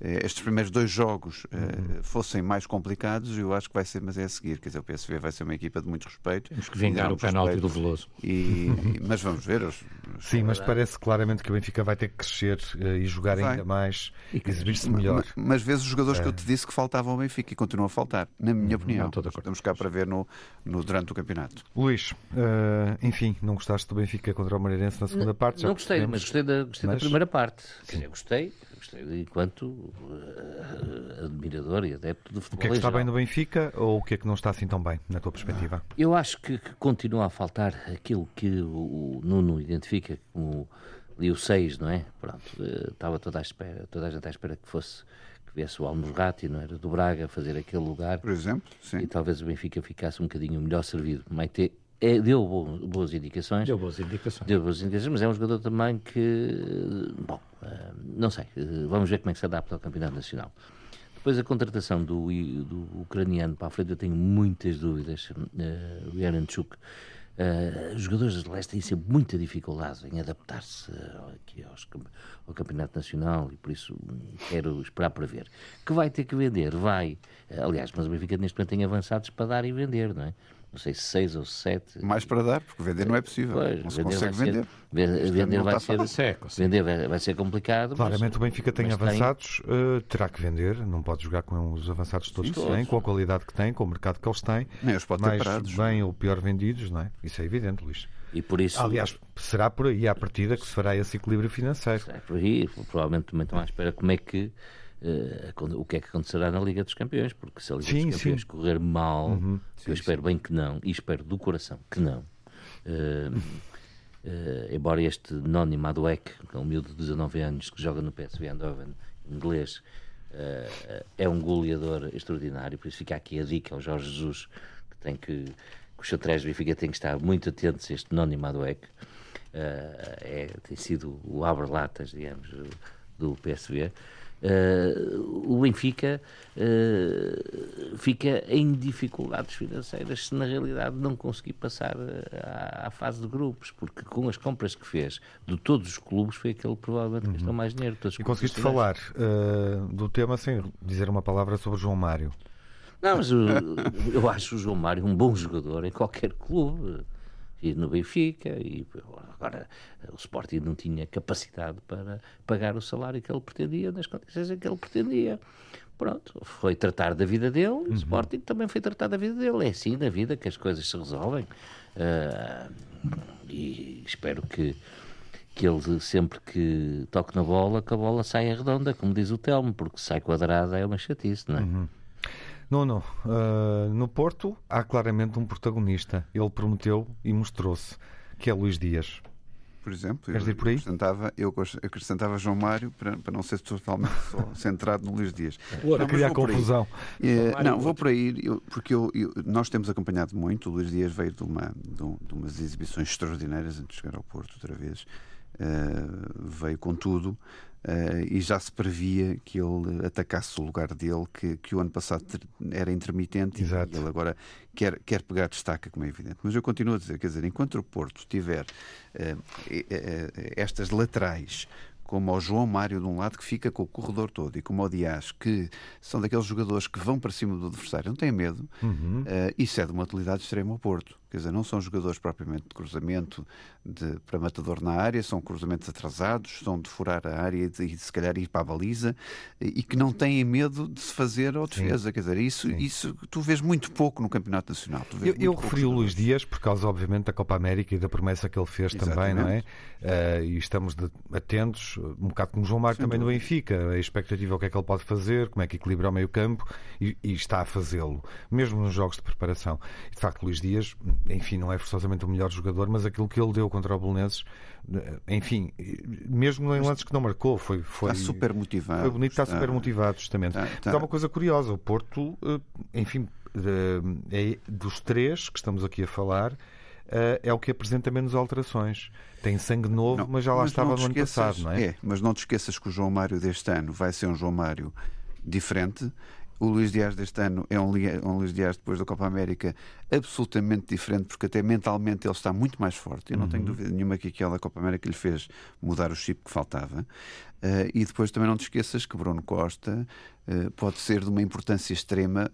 estes primeiros dois jogos uh, fossem mais complicados, eu acho que vai ser, mas é a seguir. Quer dizer, o PSV vai ser uma equipa de muito respeito. Temos que vingar o penalti do Veloso. E, mas vamos ver, Sim, mas parece claramente que o Benfica vai ter que crescer uh, e jogar vai. ainda mais, exibir-se melhor. Mas, mas vezes os jogadores é. que eu te disse que faltavam ao Benfica e continuam a faltar, na minha opinião. Não, Estamos cá para ver no, no, durante o campeonato. Luís, uh, enfim, não gostaste do Benfica contra o Moreirense na segunda não, parte? não gostei, mas gostei da, gostei mas... da primeira parte. Sim. gostei, gostei enquanto uh, admirador e adepto do futebol. O que é que está bem no Benfica ou o que é que não está assim tão bem, na tua perspectiva? Eu acho que, que continua a faltar aquilo que o, o Nuno identifica como ali o 6, não é? Pronto, uh, estava toda a espera, toda a gente à espera que fosse que viesse o Almosrati, não era? Do Braga fazer aquele lugar. Por exemplo, sim. E talvez o Benfica ficasse um bocadinho melhor servido. Maite é, deu boas indicações. Deu boas indicações. Deu boas indicações, mas é um jogador também que, bom, uh, não sei, uh, vamos ver como é que se adapta ao Campeonato Nacional. Depois a contratação do, do ucraniano para a frente, eu tenho muitas dúvidas. Uh, o Yaranchuk, uh, os jogadores de leste têm sempre muita dificuldade em adaptar-se aqui aos, ao Campeonato Nacional e por isso quero esperar para ver. Que vai ter que vender, vai. Aliás, mas o Benfica neste momento tem avançados para dar e vender, não é? Não sei se seis ou sete. Mais para dar, porque vender não é possível. Pois, não se consegue vender. Vender, vender vai, ser, seco, vender vai, vai, ser complicado. Claramente mas, o Benfica tem avançados, tem... Uh, terá que vender, não pode jogar com os avançados todos sim, que tem, com a qualidade que tem, com o mercado que eles têm. Nem os pode mais parados. bem ou pior vendidos, não é? Isso é evidente, Luís. E por isso... Aliás, será por aí à partida que se fará esse equilíbrio financeiro. Será por aí, provavelmente também estão à espera como é que uh, o que é que acontecerá na Liga dos Campeões, porque se a Liga sim, dos Campeões sim. correr mal, uhum. sim, eu espero bem que não, e espero do coração que não. Uh, uh, embora este Noni Maduek, que é um miúdo de 19 anos que joga no PSV Eindhoven, inglês, é um goleador extraordinário, por isso fica aqui a dica ao Jorge Jesus, que tem que, que os xadrez do Benfica que estar muito atentos a este Noni Maduek. é, tem sido o abre-latas, digamos, do PSV. Uh, o Benfica uh, fica em dificuldades financeiras se na realidade não conseguir passar à, à, fase de grupos, porque com as compras que fez de todos os clubes foi aquele provavelmente que gastou uhum. mais dinheiro. e conseguiste falar uh, do tema sem dizer uma palavra sobre João Mário. Não, mas eu acho o João Mário um bom jogador em qualquer clube e no Benfica, e agora o Sporting não tinha capacidade para pagar o salário que ele pretendia, nas condições em que ele pretendia. Pronto, foi tratar da vida dele, uhum. o Sporting também foi tratar da vida dele. É assim na vida que as coisas se resolvem. Uh, e espero que, que ele, sempre que toque na bola, que a bola saia redonda, como diz o Telmo, porque sai quadrada é uma chatice, não é? Uhum. Não, não. Uh, no Porto há claramente um protagonista. Ele prometeu e mostrou-se, que é Luís Dias. Por exemplo, Queres ir por aí? Acrescentava, eu acrescentava João Mário para, para não ser totalmente centrado no Luís Dias. Para criar confusão. É, não, vou por aí, eu, porque eu, eu, nós temos acompanhado muito. O Luís Dias veio de, uma, de, um, de umas exibições extraordinárias antes de chegar ao Porto outra vez. Uh, veio com tudo. Uh, e já se previa que ele atacasse o lugar dele, que, que o ano passado era intermitente Exato. e ele agora quer, quer pegar destaca, como é evidente. Mas eu continuo a dizer, quer dizer, enquanto o Porto tiver uh, estas laterais como o João Mário de um lado que fica com o corredor todo e como o Dias que são daqueles jogadores que vão para cima do adversário, não têm medo, uhum. uh, isso é de uma utilidade extrema ao Porto. Quer dizer, não são jogadores propriamente de cruzamento de, para matador na área, são cruzamentos atrasados, são de furar a área e de, se calhar ir para a baliza e que não têm medo de se fazer ao defesa. Sim. Quer dizer, isso, isso tu vês muito pouco no Campeonato Nacional. Eu, eu referi o Luís Dias por causa, obviamente, da Copa América e da promessa que ele fez Exatamente. também, não é? Uh, e estamos de, atentos, um bocado como João Marco também no Benfica, a expectativa é o que é que ele pode fazer, como é que equilibra o meio campo e, e está a fazê-lo, mesmo nos jogos de preparação. De facto, Luís Dias enfim, não é forçosamente o melhor jogador, mas aquilo que ele deu contra o Belenenses, enfim, mesmo em lances que não marcou, foi, foi está super motivado. Foi bonito, está, está super motivado, justamente. Está, está. Há uma coisa curiosa, o Porto, eh, enfim, é, dos três que estamos aqui a falar, eh, é o que apresenta menos alterações. Tem sangue novo, não, mas já lá mas estava no ano passado, não é? É, mas não te esqueças que o João Mário deste ano vai ser um João Mário diferente o Luís Dias deste ano é um, um Luís Dias depois da Copa América absolutamente diferente, porque até mentalmente ele está muito mais forte. Eu não uhum. tenho dúvida nenhuma que aquela Copa América lhe fez mudar o chip que faltava. Uh, e depois também não te esqueças que Bruno Costa uh, pode ser de uma importância extrema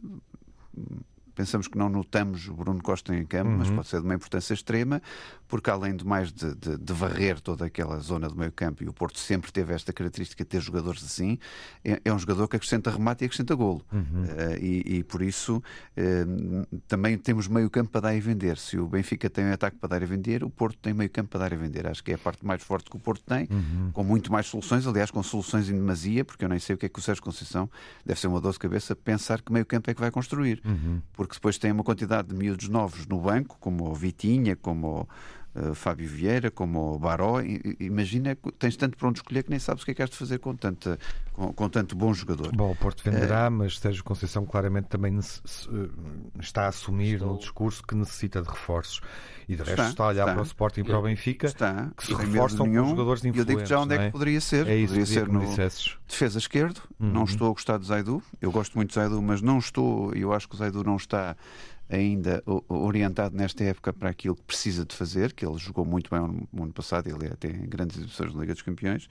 pensamos que não notamos o Bruno Costa em campo, uhum. mas pode ser de uma importância extrema, porque além de mais de, de, de, varrer toda aquela zona do meio campo, e o Porto sempre teve esta característica de ter jogadores assim, é, é um jogador que acrescenta remate e acrescenta golo. Uhum. Uh, e, e, por isso uh, também temos meio campo para dar e vender. Se o Benfica tem um ataque para dar e vender, o Porto tem meio campo para dar e vender. Acho que é a parte mais forte que o Porto tem, uhum. com muito mais soluções, aliás, com soluções em demasia, porque eu nem sei o que é que o Sérgio Conceição deve ser uma dor de cabeça pensar que meio campo é que vai construir. Uhum. Porque depois tem uma quantidade de miúdos novos no banco, como o Vitinha, como uh, Fábio Vieira, como o Baró. Imagina, tens tanto para onde escolher que nem sabes o que é que has de fazer com, tanta, com, com tanto bom jogador. Bom, o Porto venderá, uh, mas Sérgio Conceição claramente também eh, está a assumir Estou... no discurso que necessita de reforços. E de resto está, está a olhar está. para o Sporting e para o Benfica, está, que se reforçam nenhum, com jogadores de influência. Eu digo já onde é? é? que poderia ser. É isso poderia ser no dissesses. defesa esquerdo. Uhum. Não estou a gostar de Zaidu. Eu gosto muito de Zaidu, mas não estou, eu acho que o Zaidu não está ainda orientado nesta época para aquilo que precisa de fazer, que ele jogou muito bem no ano passado, ele é, tem grandes exibições na Liga dos Campeões,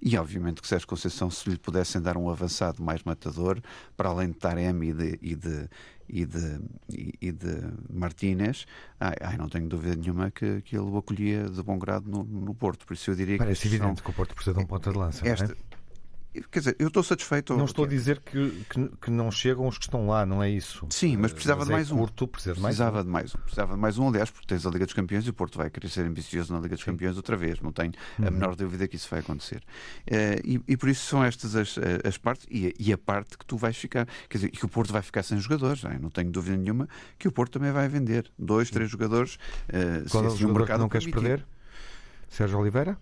e obviamente que Sérgio Conceição, se lhe pudessem dar um avançado mais matador, para além de Taremi e de, e de, e de, e de Martínez, ai, ai, não tenho dúvida nenhuma que, que ele o acolhia de bom grado no, no Porto. Por isso eu diria Parece que. Parece evidente que o Porto precisa de um ponta de lança. Esta, não é? Quer dizer, eu estou satisfeito. Não estou a dizer que, que, que, não chegam os que estão lá, não é isso. Sim, mas precisava mas de mais é um. Curto, precisa de mais precisava um. de mais um. Precisava de mais um, aliás, porque tens a Liga dos Campeões e o Porto vai querer ser ambicioso na Liga dos Sim. Campeões outra vez. Não tenho uhum. a menor dúvida que isso vai acontecer. Uh, e, e, por isso são estas as, as partes e, e, a parte que tu vais ficar. Quer dizer, que o Porto vai ficar sem jogadores. Não, é? não tenho dúvida nenhuma que o Porto também vai vender dois, três jogadores. Uh, Qual é o jogador que não queres perder? Sérgio Oliveira?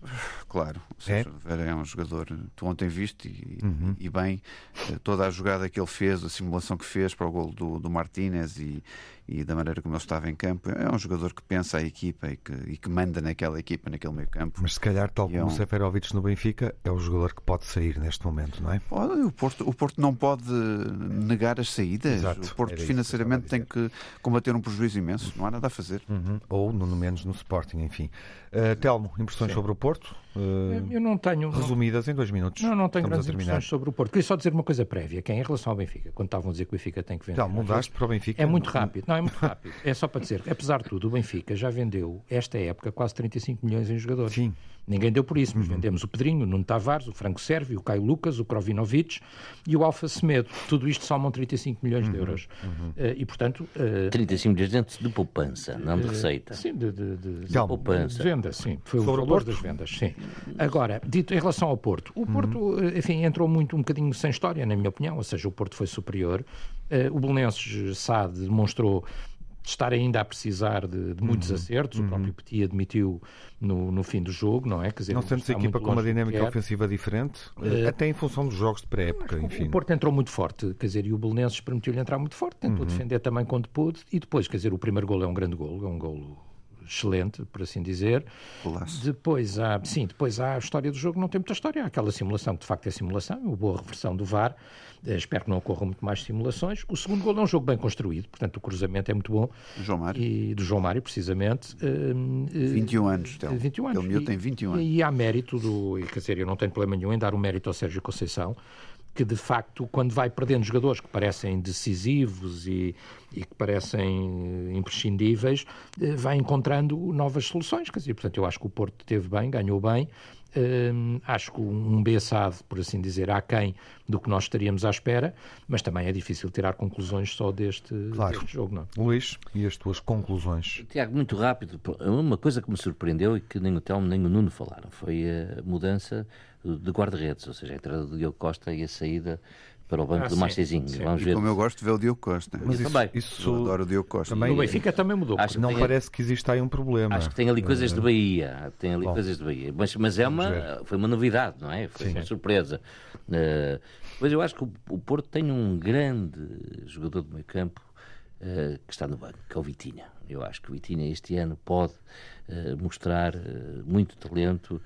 Claro, o Sérgio é? Oliveira é um jogador, tu ontem viste e, uhum. e, bem, eh, toda a jogada que ele fez, a simulação que fez para o gol do, do Martínez e, e da maneira como ele estava em campo. É um jogador que pensa a equipa e que, e que manda naquela equipa, naquele meio campo. Mas se calhar, tal como é um... o Seferovic no Benfica, é o jogador que pode sair neste momento, não é? O Porto, o Porto não pode negar as saídas. Exato. O Porto financeiramente que tem que combater um prejuízo imenso. Não há nada a fazer. Uhum. Ou, no menos, no Sporting, enfim. Uh, Telmo, impressões Sim. sobre o Porto? Uh, eu não tenho. Resumidas em dois minutos. Não, não tenho Estamos grandes impressões sobre o Porto. Queria só dizer uma coisa prévia, que é em relação ao Benfica, quando estavam a dizer que o Benfica tem que vender. Então, mudaste para o Benfica? É muito rápido. Não, é muito rápido. É só para dizer que, apesar de tudo, o Benfica já vendeu, esta época, quase 35 milhões em jogadores. Sim. Ninguém deu por isso, mas uhum. vendemos o Pedrinho, o Nuno Tavares, o Franco Sérvio, o Caio Lucas, o Krovinovic e o Alfa Semedo. Tudo isto somam 35 milhões uhum. de euros. Uhum. Uh, e, portanto... Uh, 35 milhões de poupança, não de receita. Sim, de, de, de, de poupança. De venda, sim. Foi Sobre o valor das vendas, sim. Agora, dito em relação ao Porto, o Porto, uhum. enfim, entrou muito um bocadinho sem história, na minha opinião, ou seja, o Porto foi superior. Uh, o Belenenses SAD demonstrou estar ainda a precisar de, de muitos uhum. acertos. Uhum. O próprio Petit admitiu no, no fim do jogo, não é? Quer dizer, não a equipa com uma dinâmica ofensiva diferente? Uh, até em função dos jogos de pré-época, enfim. O Porto entrou muito forte, quer dizer, e o Belenenses permitiu-lhe entrar muito forte, tentou uhum. defender também quando pôde, e depois, quer dizer, o primeiro gol é um grande gol, é um golo excelente, por assim dizer. Golaço. Depois há, sim, depois há a história do jogo, não tem muita história. Há aquela simulação, que de facto é simulação, uma boa reversão do VAR. Uh, espero que não ocorram muito mais simulações. O segundo gol é um jogo bem construído, portanto o cruzamento é muito bom. João Mário. E, do João Mário, precisamente. Uh, 21 anos, Tel. 21 anos. Ele tem 21 anos. E, e há mérito do. Quer dizer, eu não tenho problema nenhum em dar o mérito ao Sérgio Conceição que de facto, quando vai perdendo jogadores que parecem decisivos e, e que parecem imprescindíveis, eh, vai encontrando novas soluções. Quer dizer, portanto, eu acho que o Porto teve bem, ganhou bem. Hum, acho que um Bessade, por assim dizer, aquém do que nós estaríamos à espera, mas também é difícil tirar conclusões só deste, claro. deste jogo. Não? É? Luís, e as tuas conclusões? Tiago, muito rápido. Uma coisa que me surpreendeu e que nem o Telmo nem o Nuno falaram foi a mudança de guarda-redes, ou seja, a entrada do Diogo Costa e a saída para o banco ah, do Marchezinho. Vamos ver. Como eu gosto de ver o Diogo Costa. Mas isso, também. Isso, eu adoro o Diogo Costa. Também, o Benfica também mudou. Acho que não tem, parece que existe aí um problema. Acho que tem ali coisas de Bahia. Tem ali Bom, coisas de Bahia. Mas, mas é uma, foi uma novidade, não é? Foi Sim. uma surpresa. Uh, mas eu acho que o, o, Porto tem um grande jogador de meio campo uh, que está no banco, que é o Vitinha. Eu acho que o Vitinha este ano pode uh, mostrar muito talento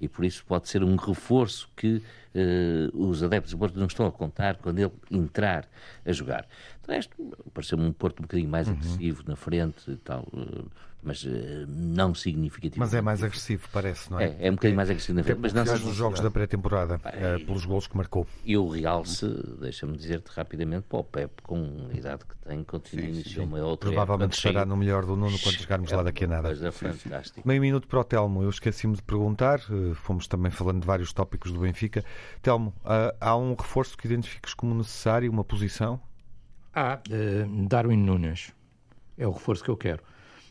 e por isso pode ser um reforço que uh, os adeptos do Porto não estão a contar quando ele entrar a jogar. De resto, pareceu-me um Porto um bocadinho mais uhum. agressivo na frente e tal, eh, mas uh, não significativo. Mas é mais agressivo, parece, não é? É, é um bocadinho mais agressivo na frente. Mas não os jogos da pré-temporada, uh, pelos gols que marcou. E o Real, se, deixa-me dizer-te rapidamente, para o Pep, com a idade que tem, continua sim, iniciou sim. uma outra Provavelmente estará no melhor do Nuno quando chegarmos é lá daqui a nada. Coisa fantástica. Meio minuto para o Telmo, eu esqueci-me de perguntar, fomos também falando de vários tópicos do Benfica. Telmo, há um reforço que identifiques como necessário, uma posição? Há, uh, Darwin Nunes. É o reforço que eu quero.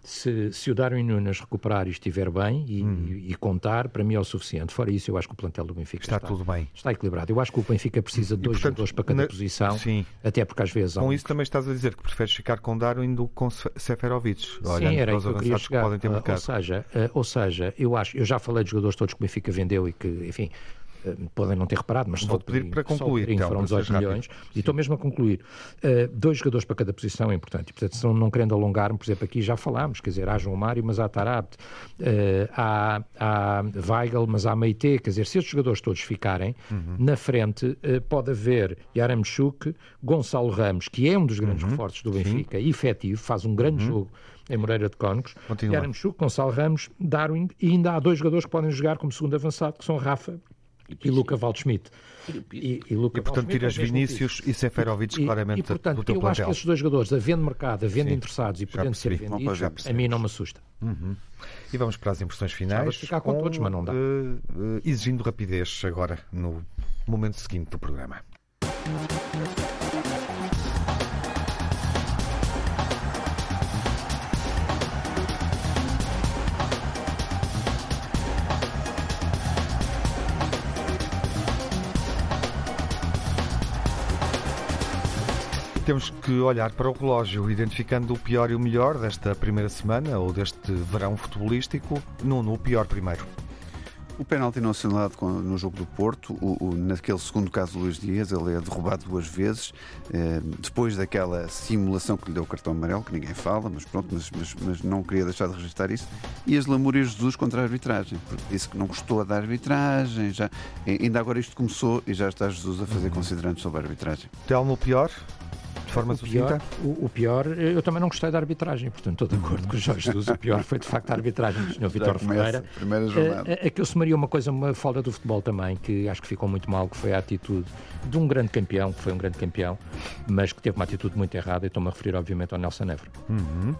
Se, se, o Darwin Nunes recuperar e estiver bem e, hum. e, e, contar, para mim é o suficiente. Fora isso, eu acho que o plantel do Benfica está, está, tudo bem. Está equilibrado. Eu acho que o Benfica precisa de dois jogadores para cada na... posição, sim. até porque às vezes... Com um... isso também estás a dizer que preferes ficar com Darwin do que com Seferovic, sim, era aí que eu queria chegar. Que podem ter uh, ou, seja, uh, ou seja, eu acho, eu já falei de jogadores todos que o Benfica vendeu e que, enfim, podem não ter reparado, mas Vou pedir para concluir. Então, foram 18 milhões. E estou mesmo a concluir. Uh, dois jogadores para cada posição é importante. E, portanto, não querendo alongar-me, por exemplo, aqui já falámos, quer dizer, há João Mário, mas há Tarabt, uh, há, há Weigl, mas há Meite. Quer dizer, se estes jogadores todos ficarem, uhum. na frente uh, pode haver Yaramchuk, Gonçalo Ramos, que é um dos grandes uhum. reforços do Benfica, Sim. efetivo, faz um grande uhum. jogo em Moreira de Cónicos, Yaramchuk, Gonçalo Ramos, Darwin, e ainda há dois jogadores que podem jogar como segundo avançado, que são Rafa e, Luca Waldschmidt. E, e, Luca e portanto, tiras Vinícius e Seferovic claramente e, portanto, do teu eu plantel. acho que esses dois jogadores, havendo mercado, havendo Sim, interessados e podendo ser vendidos, a mim não me assusta. Uhum. E vamos para as impressões finais. Ficar com, com todos, mas não dá. Uh, uh, exigindo rapidez agora, no momento seguinte do programa. Temos que olhar para o relógio, identificando o pior e o melhor desta primeira semana ou deste verão futebolístico. Nuno, o pior primeiro. O pênalti não assinalado no jogo do Porto, o, o, naquele segundo caso do Luís Dias, ele é derrubado duas vezes, eh, depois daquela simulação que lhe deu o cartão amarelo, que ninguém fala, mas pronto, mas, mas, mas não queria deixar de registrar isso, e as lamúrias Jesus contra a arbitragem, porque disse que não gostou da arbitragem, já, ainda agora isto começou e já está Jesus a fazer uhum. considerantes sobre a arbitragem. Telmo, pior? De forma o pior, o, o, pior, eu também não gostei da arbitragem, portanto estou de acordo com o Jorge Jesus. O pior foi de facto a arbitragem do Sr. Vitor Ferreira. Primeira jornada. Que eu sumaria uma coisa, uma falta do futebol também, que acho que ficou muito mal, que foi a atitude de um grande campeão, que foi um grande campeão, mas que teve uma atitude muito errada, e estou-me a referir, obviamente, ao Nelson Évora. Uhum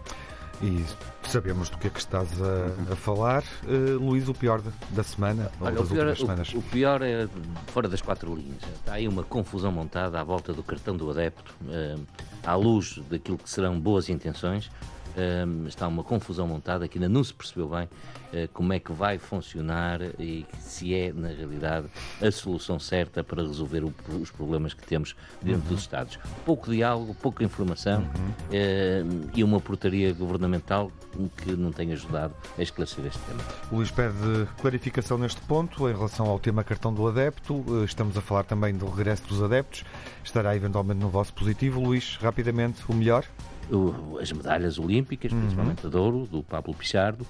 e sabemos do que é que estás a, a falar. Uh, Luís, o pior da semana ou Olha, das pior, últimas semanas? O, o, pior é fora das quatro linhas. Está aí uma confusão montada à volta do cartão do adepto, uh, à luz daquilo que serão boas intenções está uma confusão montada que ainda não se percebeu bem uh, como é que vai funcionar e se é, na realidade, a solução certa para resolver o, os problemas que temos dentro uhum. dos Estados. Pouco diálogo, pouca informação uhum. uh, e uma portaria governamental que não tem ajudado a esclarecer este tema. Luís pede clarificação neste ponto em relação ao tema cartão do adepto. Eh, estamos a falar também do regresso dos adeptos. Estará eventualmente no vosso positivo. Luís, rapidamente, o melhor? as medalhas olímpicas, uhum. principalmente a de ouro, do Pablo Pichardo.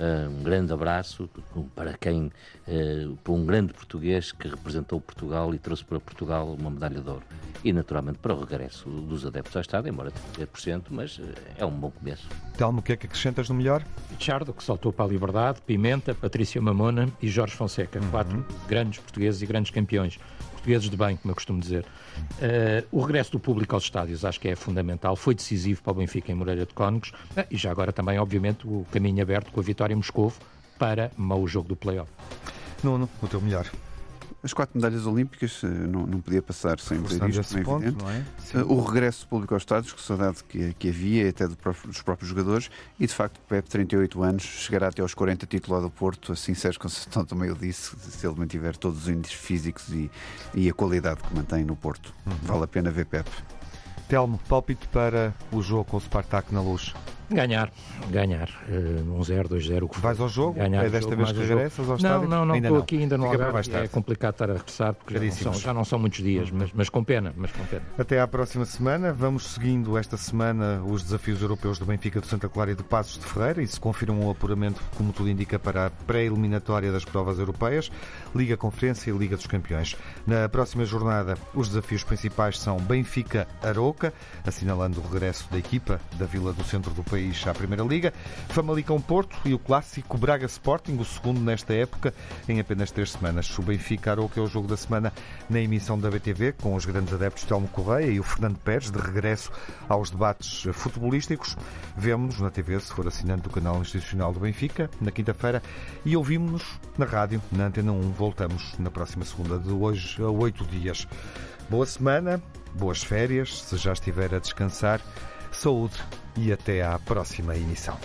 Uh, um grande abraço para quem, uh, para um grande português que representou Portugal e trouxe para Portugal uma medalha de ouro. E naturalmente para o regresso dos adeptos ao Estado, embora 30%, mas uh, é um bom começo. Telmo, o que é que acrescentas no melhor? Pichardo, que saltou para a liberdade, Pimenta, Patrícia Mamona e Jorge Fonseca, uhum. quatro grandes portugueses e grandes campeões portugueses de bem, como eu costumo dizer. Uh, o regresso do público aos estádios acho que é fundamental, foi decisivo para o Benfica em Moreira de Cónegos uh, e já agora também, obviamente, o caminho aberto com a vitória em Moscovo para o jogo do play-off. Nuno, o teu melhor. As quatro medalhas olímpicas eh, não, não podia passar sem dizer isto, é ponto, evidente. É? O regresso público aos estádios, que saudade que, que havia, até do próprio, dos próprios jogadores, e de facto, Pepe, 38 anos, chegará até aos 40 titulado do Porto, assim Sérgio Conceição também o disse, se ele mantiver todos os índices físicos e, e a qualidade que mantém no Porto. Uhum. Vale a pena ver Pepe. Telmo, palpite para o jogo com o Spartak na luz. Ganhar, ganhar. Uh, um 0, 2-0. Vais ao jogo? Ganhar é desta vez que regressas ao estádio? Não, não, não. Estou aqui ainda no Algarve. É complicado estar a regressar porque já não, são, já não, são, muitos dias, mas, mas, com pena, mas com pena. Até à próxima semana. Vamos seguindo esta semana os desafios europeus do Benfica de Santa Clara e de Passos de Ferreira e se confirma o apuramento, como tudo indica, para a pré-eliminatória das provas europeias, Liga Conferência e Liga dos Campeões. Na próxima jornada, os desafios principais são Benfica-Aroca, assinalando o regresso da equipa da Vila do Centro do país à Primeira Liga, Famalicão-Porto e o clássico Braga-Sporting, o segundo nesta época, em apenas três semanas. O Benfica-Aroca é o jogo da semana na emissão da BTV, com os grandes adeptos Telmo Correia e o Fernando Pérez, de regresso aos debates futebolísticos. Vemo-nos na TV, se for assinante do canal institucional do Benfica, na quinta-feira, e ouvimos-nos na rádio, na Antena 1. Voltamos na próxima segunda, de hoje a oito dias. Boa semana, boas férias, se já estiver a descansar. Saúde e até à próxima emissão.